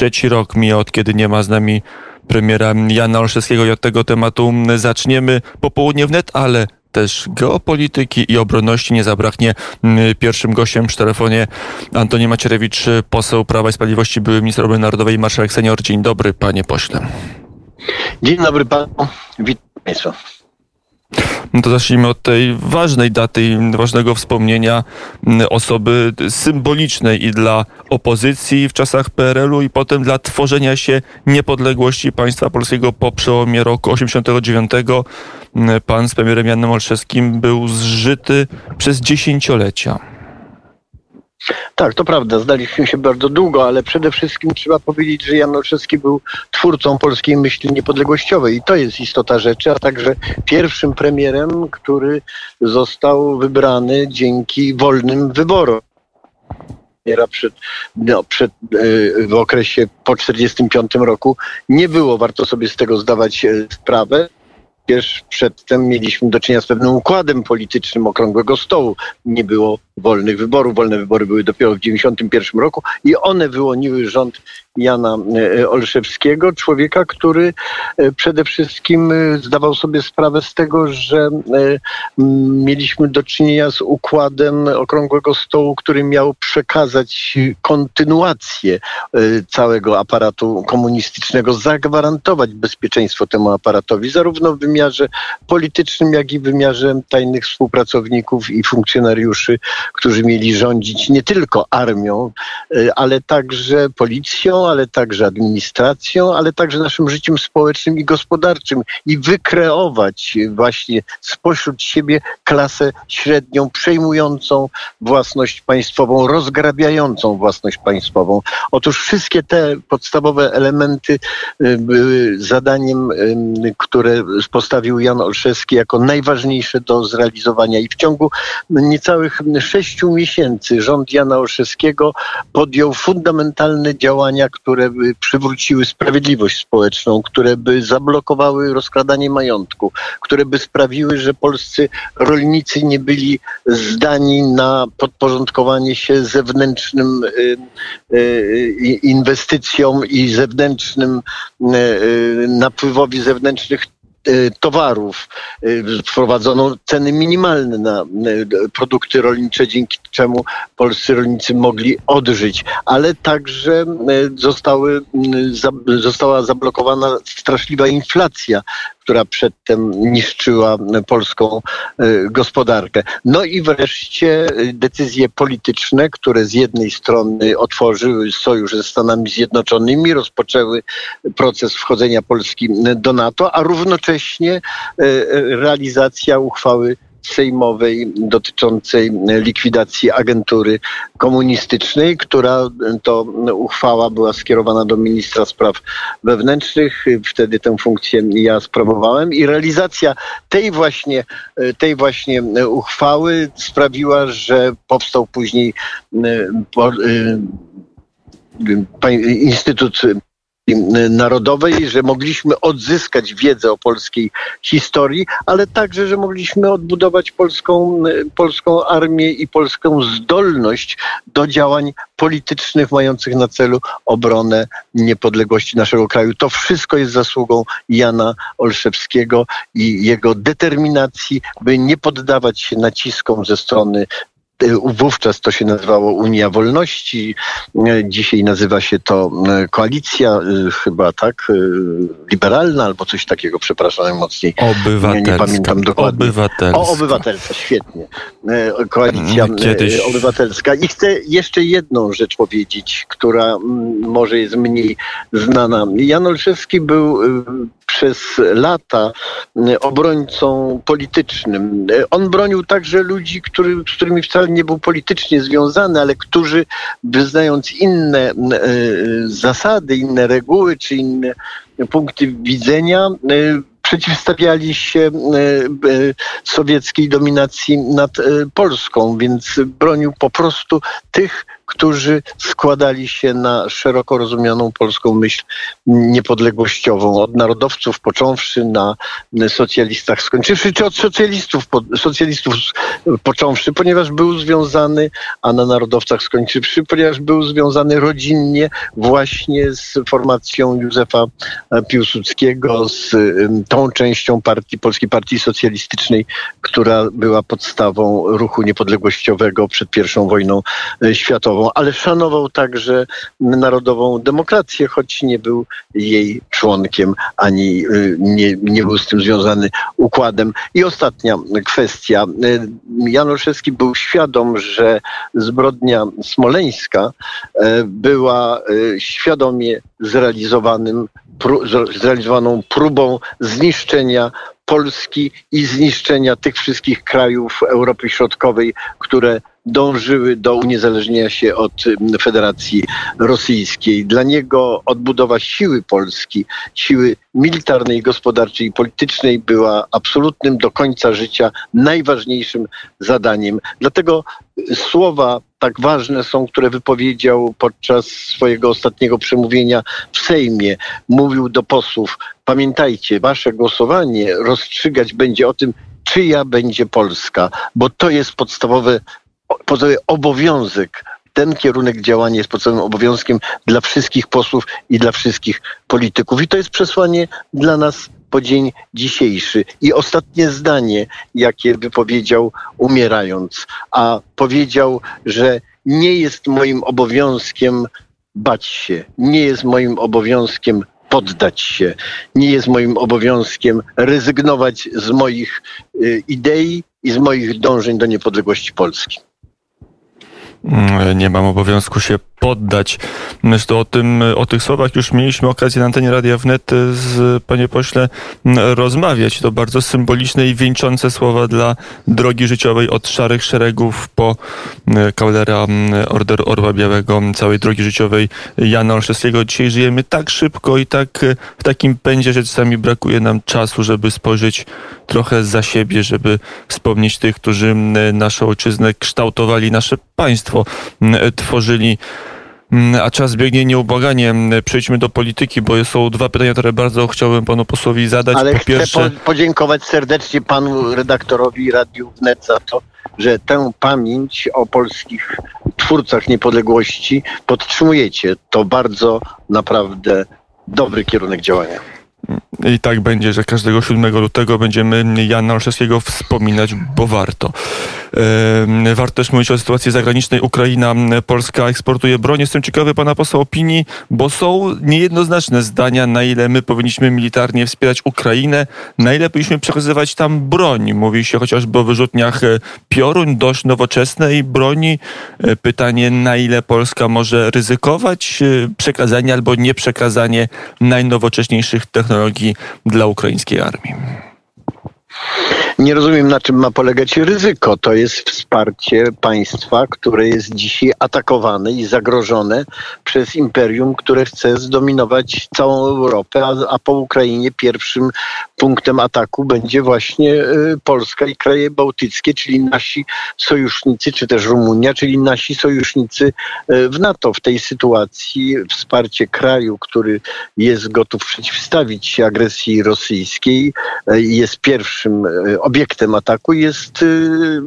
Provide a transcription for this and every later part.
trzeci rok mija od kiedy nie ma z nami premiera Jana Olszewskiego i od tego tematu zaczniemy popołudnie wnet, ale też geopolityki i obronności nie zabraknie. Pierwszym gościem przy telefonie Antoni Macierewicz, poseł Prawa i Sprawiedliwości, były minister obrony narodowej i marszałek senior. Dzień dobry, panie pośle. Dzień dobry panu, witam państwa. No to zacznijmy od tej ważnej daty i ważnego wspomnienia osoby symbolicznej i dla opozycji w czasach PRL-u i potem dla tworzenia się niepodległości państwa polskiego po przełomie roku 89. Pan z premierem Janem Olszewskim był zżyty przez dziesięciolecia. Tak, to prawda, zdaliśmy się bardzo długo, ale przede wszystkim trzeba powiedzieć, że Jan Olszewski był twórcą polskiej myśli niepodległościowej i to jest istota rzeczy, a także pierwszym premierem, który został wybrany dzięki wolnym wyborom. Przed, no, przed, e, w okresie po 1945 roku nie było, warto sobie z tego zdawać e, sprawę przecież przedtem mieliśmy do czynienia z pewnym układem politycznym okrągłego stołu. Nie było wolnych wyborów. Wolne wybory były dopiero w 1991 roku i one wyłoniły rząd Jana e, Olszewskiego, człowieka, który e, przede wszystkim e, zdawał sobie sprawę z tego, że mieliśmy do czynienia z układem okrągłego stołu, który miał przekazać kontynuację całego aparatu komunistycznego, zagwarantować bezpieczeństwo temu aparatowi, zarówno w wymiarze politycznym, jak i wymiarze tajnych współpracowników i funkcjonariuszy, którzy mieli rządzić nie tylko armią, ale także policją, ale także administracją, ale także naszym życiem społecznym i gospodarczym i wykreować właśnie spośród siebie klasę średnią, przejmującą własność państwową, rozgrabiającą własność państwową. Otóż wszystkie te podstawowe elementy y, były zadaniem, y, które postawił Jan Olszewski jako najważniejsze do zrealizowania i w ciągu niecałych sześciu miesięcy rząd Jana Olszewskiego podjął fundamentalne działania, które by przywróciły sprawiedliwość społeczną, które by zablokowały rozkradanie majątku, które by sprawiły, że polscy rolnicy nie byli zdani na podporządkowanie się zewnętrznym y, y, inwestycjom i zewnętrznym y, napływowi zewnętrznych Y, towarów. Y, wprowadzono ceny minimalne na y, produkty rolnicze, dzięki czemu polscy rolnicy mogli odżyć, ale także zostały, została zablokowana straszliwa inflacja, która przedtem niszczyła polską e, gospodarkę. No i wreszcie e, decyzje polityczne, które z jednej strony otworzyły sojusz ze Stanami Zjednoczonymi, rozpoczęły proces wchodzenia Polski do NATO, a równocześnie e, realizacja uchwały sejmowej dotyczącej likwidacji agentury komunistycznej, która to uchwała była skierowana do ministra spraw wewnętrznych. Wtedy tę funkcję ja sprawowałem i realizacja tej właśnie, tej właśnie uchwały sprawiła, że powstał później Instytut narodowej, że mogliśmy odzyskać wiedzę o polskiej historii, ale także, że mogliśmy odbudować polską, polską armię i polską zdolność do działań politycznych mających na celu obronę niepodległości naszego kraju. To wszystko jest zasługą Jana Olszewskiego i jego determinacji, by nie poddawać się naciskom ze strony wówczas to się nazywało Unia Wolności, y, dzisiaj nazywa się to y, koalicja chyba tak, liberalna albo coś takiego, przepraszam najmocniej. Obywatelska. Nie, pamiętam dokładnie. Obywatelska. O, obywatelska, świetnie. Koalicja Kiedyś... obywatelska. I chcę jeszcze jedną rzecz powiedzieć, która mm, może jest mniej znana. Jan Olszewski był przez lata obrońcą politycznym. On bronił także ludzi, który, z którymi wcale nie był politycznie związany, ale którzy wyznając inne e, zasady, inne reguły czy inne punkty widzenia, e, przeciwstawiali się e, sowieckiej dominacji nad Polską, więc bronił po prostu tych, którzy składali się na szeroko rozumianą polską myśl niepodległościową. Od narodowców począwszy na socjalistach skończywszy, czy od socjalistów, socjalistów począwszy, ponieważ był związany, a na narodowcach skończywszy, ponieważ był związany rodzinnie właśnie z formacją Józefa Piłsudskiego, z tą częścią partii, Polskiej Partii Socjalistycznej, która była podstawą ruchu niepodległościowego przed pierwszą wojną e, światową, ale szanował także narodową demokrację, choć nie był jej członkiem ani e, nie, nie był z tym związany układem. I ostatnia kwestia. E, Jan Olszewski był świadom, że zbrodnia smoleńska była świadomie zrealizowanym zrealizowaną próbą zniszczenia Polski i zniszczenia tych wszystkich krajów Europy Środkowej, które dążyły do uniezależnienia się od Federacji Rosyjskiej. Dla niego odbudowa siły Polski, siły militarnej, gospodarczej i politycznej była absolutnym do końca życia najważniejszym zadaniem. Dlatego słowa tak ważne są, które wypowiedział podczas swojego ostatniego przemówienia w Sejmie. Mówił do posłów, pamiętajcie, wasze głosowanie rozstrzygać będzie o tym, czyja będzie Polska, bo to jest podstawowy, podstawowy obowiązek ten kierunek działania jest podstawowym obowiązkiem dla wszystkich posłów i dla wszystkich polityków. I to jest przesłanie dla nas po dzień dzisiejszy. I ostatnie zdanie, jakie wypowiedział umierając, a powiedział, że nie jest moim obowiązkiem bać się, nie jest moim obowiązkiem poddać się, nie jest moim obowiązkiem rezygnować z moich y, idei i z moich dążeń do niepodległości Polski. Mm, nie mam obowiązku się poddać. Myślę o tym, o tych słowach już mieliśmy okazję na antenie Radia Wnet z, panie pośle, rozmawiać. To bardzo symboliczne i wieńczące słowa dla drogi życiowej od szarych szeregów po kawalera Order Orła Białego, całej drogi życiowej Jana Olszewskiego. Dzisiaj żyjemy tak szybko i tak w takim pędzie, że czasami brakuje nam czasu, żeby spojrzeć trochę za siebie, żeby wspomnieć tych, którzy naszą ojczyznę kształtowali, nasze państwo tworzyli. Mm, a czas biegnie nieubłaganie. Przejdźmy do polityki, bo są dwa pytania, które bardzo chciałbym panu posłowi zadać. Ale po chcę pierwsze... po podziękować serdecznie panu redaktorowi Radiu Wnet za to, że tę pamięć o polskich twórcach niepodległości podtrzymujecie. To bardzo naprawdę dobry kierunek działania. I tak będzie, że każdego 7 lutego będziemy Jana Olszewskiego wspominać, bo warto. Warto też mówić o sytuacji zagranicznej. Ukraina, Polska eksportuje broń. Jestem ciekawy pana posła opinii, bo są niejednoznaczne zdania, na ile my powinniśmy militarnie wspierać Ukrainę, na ile powinniśmy przekazywać tam broń. Mówi się chociażby o wyrzutniach e, piorun, dość nowoczesnej broni. E, pytanie, na ile Polska może ryzykować e, przekazanie albo nieprzekazanie najnowocześniejszych technologii dla ukraińskiej armii. Nie rozumiem, na czym ma polegać ryzyko. To jest wsparcie państwa, które jest dzisiaj atakowane i zagrożone przez imperium, które chce zdominować całą Europę, a, a po Ukrainie pierwszym punktem ataku będzie właśnie y, Polska i kraje bałtyckie, czyli nasi sojusznicy, czy też Rumunia, czyli nasi sojusznicy y, w NATO. W tej sytuacji wsparcie kraju, który jest gotów przeciwstawić się agresji rosyjskiej, y, jest pierwszym obiektem ataku jest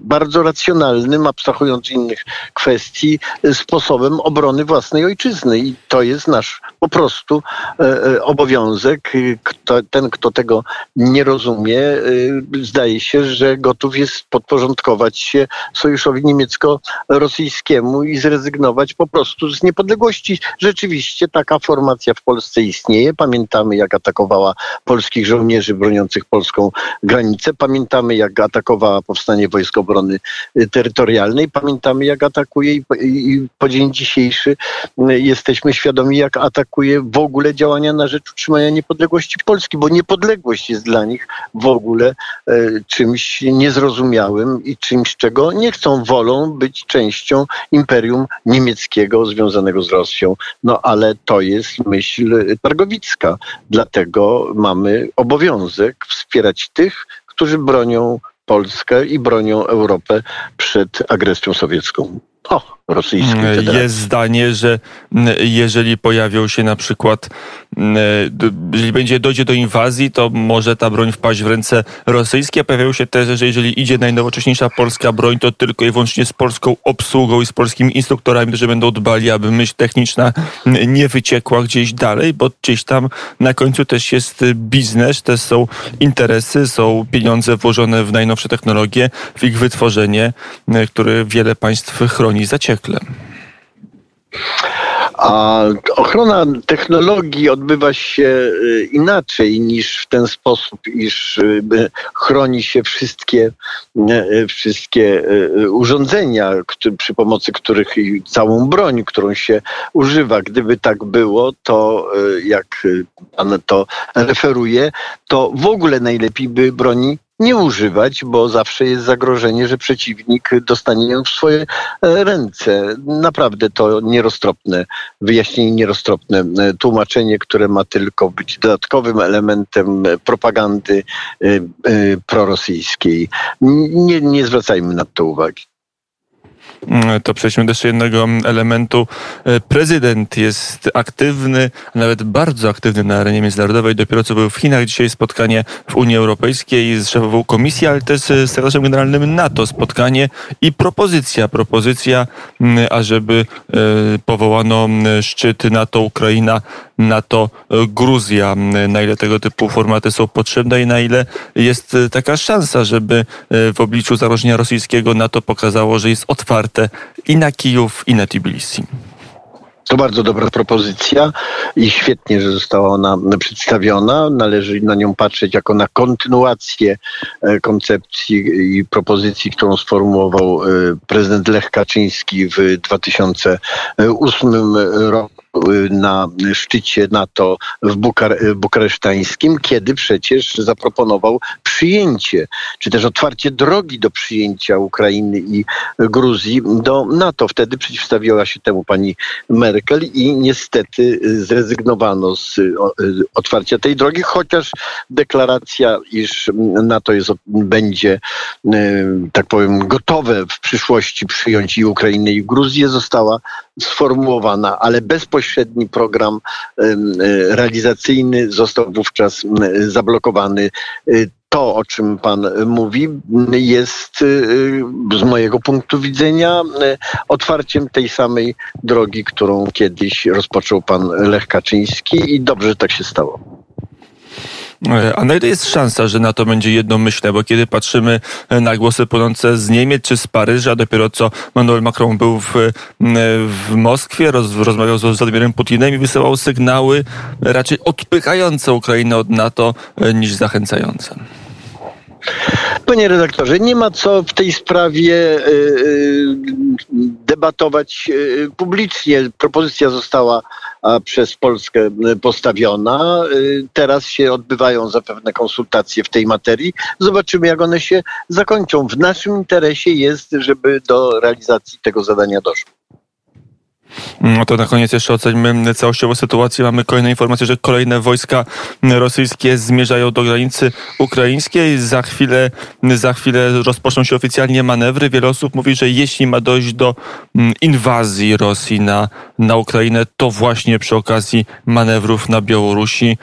bardzo racjonalnym, abstrahując innych kwestii, sposobem obrony własnej ojczyzny. I to jest nasz po prostu e, e, obowiązek. Kto, ten, kto tego nie rozumie, y, zdaje się, że gotów jest podporządkować się sojuszowi niemiecko-rosyjskiemu i zrezygnować po prostu z niepodległości. Rzeczywiście taka formacja w Polsce istnieje. Pamiętamy, jak atakowała polskich żołnierzy broniących polską granicę. Pamiętamy, jak atakowała powstanie Wojsk Obrony y, Terytorialnej. Pamiętamy, jak atakuje i, i po dzień dzisiejszy y, jesteśmy świadomi, jak atakuje w ogóle działania na rzecz utrzymania niepodległości Polski, bo niepodległość jest dla nich w ogóle y, czymś niezrozumiałym i czymś, czego nie chcą, wolą być częścią imperium niemieckiego związanego z Rosją. No ale to jest myśl targowicka. Dlatego mamy obowiązek wspierać tych, którzy bronią Polskę i bronią Europę przed agresją sowiecką. O, rosyjskiej mm, Federacji. Jest zdanie, że mm, jeżeli pojawią się na przykład, mm, jeżeli będzie dojdzie do inwazji, to może ta broń wpaść w ręce rosyjskie. Pojawiają się też, że jeżeli idzie najnowocześniejsza polska broń, to tylko i wyłącznie z polską obsługą i z polskimi instruktorami, którzy będą dbali, aby myśl techniczna nie wyciekła gdzieś dalej, bo gdzieś tam na końcu też jest biznes, też są interesy, są pieniądze włożone w najnowsze technologie, w ich wytworzenie, które wiele państw chroni zaciekle. A ochrona technologii odbywa się y, inaczej niż w ten sposób, iż y, chroni się wszystkie, y, wszystkie urządzenia, przy pomocy których i całą broń, którą się używa. Gdyby tak było, to jak pan to referuje, to w ogóle najlepiej by broni nie używać, bo zawsze jest zagrożenie, że przeciwnik dostanie ją w swoje e, ręce. Naprawdę to nieroztropne wyjaśnienie, nieroztropne e, tłumaczenie, które ma tylko być dodatkowym elementem propagandy e, prorosyjskiej. Nie, nie zwracajmy na to uwagi. Mm, to przejdźmy do jeszcze jednego elementu. E, prezydent jest aktywny, nawet bardzo aktywny na arenie międzynarodowej. Dopiero co był w Chinach. Dzisiaj spotkanie w Unii Europejskiej z szefową komisji, ale też z sekretarza generalnym NATO. Spotkanie i propozycja. Propozycja, mm, ażeby e, powołano mm, szczyt NATO-Ukraina NATO-Gruzja. Na ile tego typu formaty są potrzebne i na ile jest e, taka szansa, żeby w obliczu zagrożenia rosyjskiego NATO pokazało, że jest otwarte i na Kijów, i na Tbilisi. To bardzo dobra propozycja i świetnie, że została ona przedstawiona. Należy na nią patrzeć jako na kontynuację e, koncepcji i propozycji, którą sformułował e, prezydent Lech Kaczyński w 2008 roku na szczycie NATO w Bukar bukaresztańskim, kiedy przecież zaproponował przyjęcie, czy też otwarcie drogi do przyjęcia Ukrainy i Gruzji do NATO. Wtedy przeciwstawiła się temu pani Merkel i niestety zrezygnowano z otwarcia tej drogi, chociaż deklaracja, iż NATO jest, będzie, tak powiem, gotowe w przyszłości przyjąć i Ukrainę i Gruzję, została sformułowana, ale bezpośredni program realizacyjny został wówczas zablokowany to, o czym Pan mówi, jest z mojego punktu widzenia otwarciem tej samej drogi, którą kiedyś rozpoczął Pan Lech Kaczyński i dobrze, tak się stało. E, a na ile jest szansa, że na to będzie jednomyślne? Bo kiedy patrzymy e, na głosy płynące z Niemiec czy z Paryża, dopiero co Emmanuel Macron był w, w Moskwie, roz, rozmawiał z Władimirem Putinem i wysyłał sygnały raczej odpychające Ukrainę od NATO e, niż zachęcające. Panie redaktorze, nie ma co w tej sprawie debatować publicznie. Propozycja została przez Polskę postawiona. Y, teraz się odbywają zapewne konsultacje w tej materii. Zobaczymy, jak one się zakończą. W naszym interesie jest, żeby do realizacji tego zadania doszło. No to na koniec jeszcze ocenimy całościowo sytuację. Mamy kolejne informacje, że kolejne wojska rosyjskie zmierzają do granicy ukraińskiej. Za chwilę, za chwilę rozpoczną się oficjalnie manewry. Wiele osób mówi, że jeśli ma dojść do mm, inwazji Rosji na, na Ukrainę, to właśnie przy okazji manewrów na Białorusi.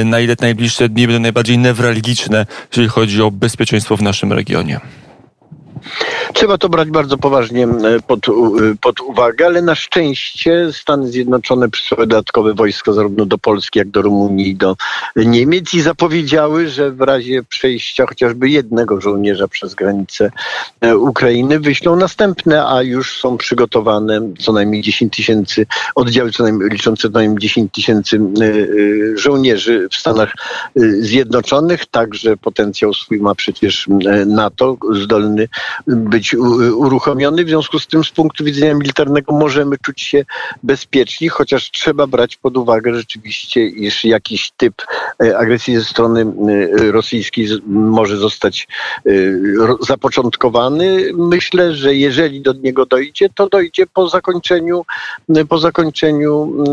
Y, na ile najbliższe dni będą najbardziej newralgiczne, jeżeli chodzi o bezpieczeństwo w naszym regionie. Trzeba to brać bardzo poważnie e, pod, e, pod uwagę, ale na szczęście Stany Zjednoczone przysłały dodatkowe wojsko zarówno do Polski, jak do Rumunii do Niemiec i zapowiedziały, że w razie przejścia chociażby jednego żołnierza przez granicę e, Ukrainy wyślą następne, a już są przygotowane co najmniej 10 tysięcy, oddziały co najmniej, liczące co najmniej 10 tysięcy żołnierzy w Stanach Zjednoczonych, także potencjał swój ma przecież NATO, zdolny być uruchomiony. W związku z tym z punktu widzenia militarnego możemy czuć się bezpieczni, chociaż trzeba brać pod uwagę rzeczywiście, iż jakiś typ e, agresji ze strony e, rosyjskiej może zostać e, zapoczątkowany. Myślę, że jeżeli do niego dojdzie, to dojdzie po zakończeniu, po zakończeniu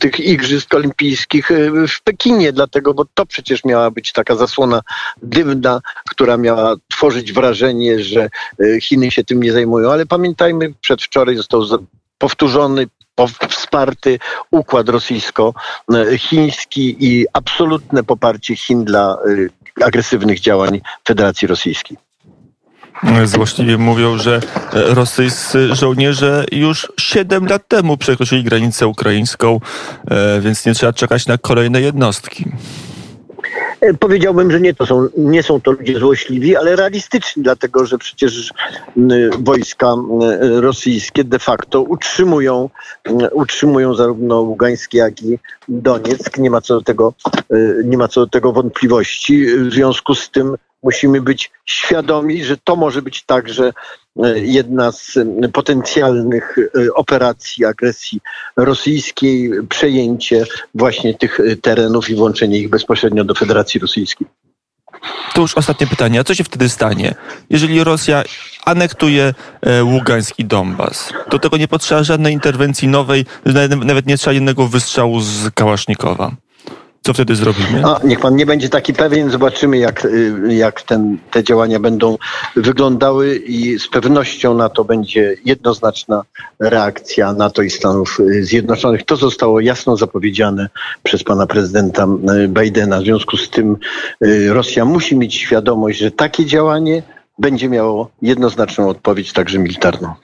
tych Igrzysk Olimpijskich w Pekinie, dlatego, bo to przecież miała być taka zasłona dymna, która miała tworzyć wrażenie, wrażenie, że e, Chiny się tym nie zajmują, ale pamiętajmy, przedwczoraj został powtórzony, po- wsparty układ rosyjsko-chiński i absolutne poparcie Chin dla e, agresywnych działań Federacji Rosyjskiej. Złośliwie mówią, że e, rosyjscy żołnierze już 7 lat temu przekroczyli granicę ukraińską, e, więc nie trzeba czekać na kolejne jednostki. E, Powiedziałbym, że nie, to są, nie są to ludzie złośliwi, ale realistyczni, dlatego że przecież m, wojska m, rosyjskie de facto utrzymują, utrzymują zarówno Ługańsk, jak i Donieck. Nie ma co do tego, e, nie ma co do tego wątpliwości. W związku z tym musimy być świadomi, że to może być także e, jedna z potencjalnych e, operacji agresji rosyjskiej, przejęcie właśnie tych e, terenów i włączenie ich bezpośrednio do Federacji Rosyjskiej. To już ostatnie pytanie. A co się wtedy stanie, jeżeli Rosja anektuje Ługańsk i Donbas? Do tego nie potrzeba żadnej interwencji nowej, nawet nie trzeba jednego wystrzału z Kałasznikowa. Co wtedy zrobimy? A, niech pan nie będzie taki pewien, zobaczymy jak, y, jak ten, te działania będą wyglądały i z pewnością na to będzie jednoznaczna reakcja NATO i Stanów y, Zjednoczonych. To zostało jasno zapowiedziane przez pana prezydenta y, Bidena. W związku z tym Rosja musi mieć świadomość, że takie działanie będzie miało jednoznaczną odpowiedź, także militarną.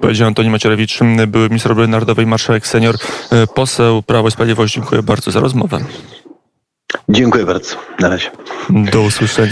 Powiedział Antoni Macierewicz, były minister obrony narodowej, marszałek senior, e, poseł Prawo i Sprawiedliwość. Dziękuję bardzo za rozmowę. Dziękuję bardzo. Na razie. Do usłyszenia.